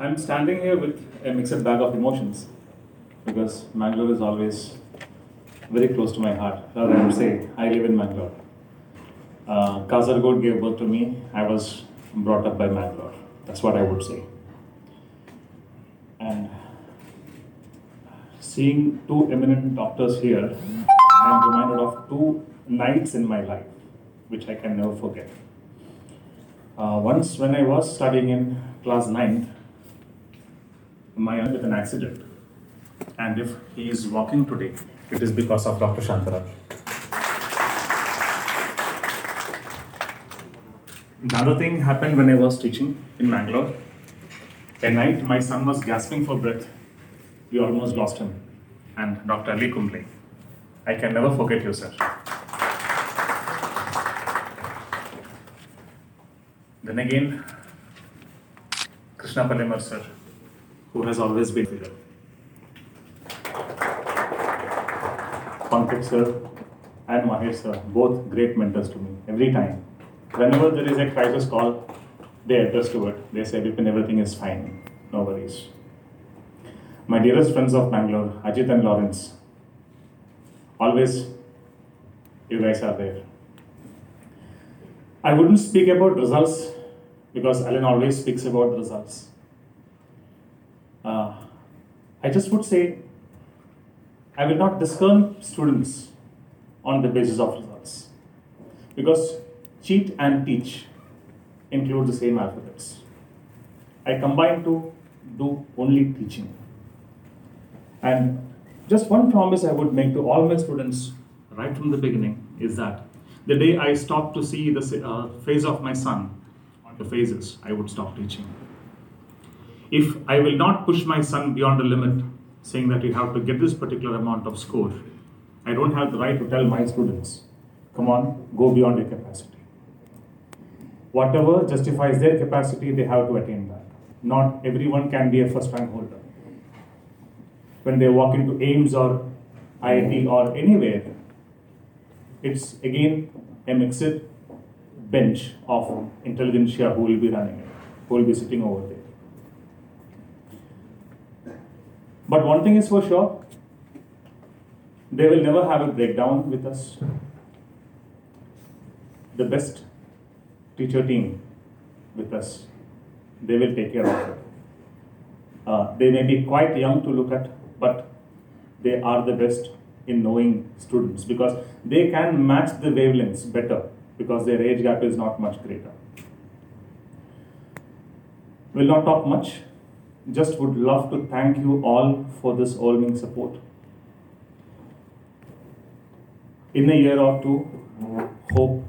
I'm standing here with a mixed bag of emotions because Mangalore is always very close to my heart. Rather, I would say I live in Mangalore. Uh, Kasargod gave birth to me. I was brought up by Mangalore. That's what I would say. And seeing two eminent doctors here, I am reminded of two nights in my life, which I can never forget. Uh, once, when I was studying in class 9th, my aunt with an accident. And if he is walking today, it is because of Dr. Shantaraj. Another thing happened when I was teaching in Mangalore. A night, my son was gasping for breath. We almost lost him. And Dr. Ali Kumble. I can never forget you, sir. Then again, Krishna Palemar, sir, who has always been there. Pankaj, sir, and Mahesh, sir, both great mentors to me every time. Whenever there is a crisis call, they address to it. They say, Vipin, everything is fine, no worries. My dearest friends of Bangalore, Ajit and Lawrence, always you guys are there. I wouldn't speak about results because Allen always speaks about results. I just would say I will not discern students on the basis of results because cheat and teach include the same alphabets. I combine to do only teaching. And just one promise I would make to all my students right from the beginning is that the day I stop to see the uh, face of my son on the faces, I would stop teaching. If I will not push my son beyond the limit, saying that you have to get this particular amount of score, I don't have the right to tell my students, come on, go beyond your capacity. Whatever justifies their capacity, they have to attain that. Not everyone can be a first rank holder. When they walk into AIIMS or IIT or anywhere, it's again a mixed bench of intelligentsia who will be running it, who will be sitting over there. But one thing is for sure, they will never have a breakdown with us. The best teacher team with us, they will take care of it. Uh, they may be quite young to look at, but they are the best in knowing students because they can match the wavelengths better because their age gap is not much greater. We will not talk much, just would love to thank you all for this all-mean support. In a year or two, hope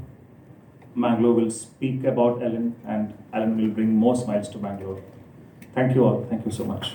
Mangalore will speak about Allen and Allen will bring more smiles to Bangalore. Thank you all. Thank you so much.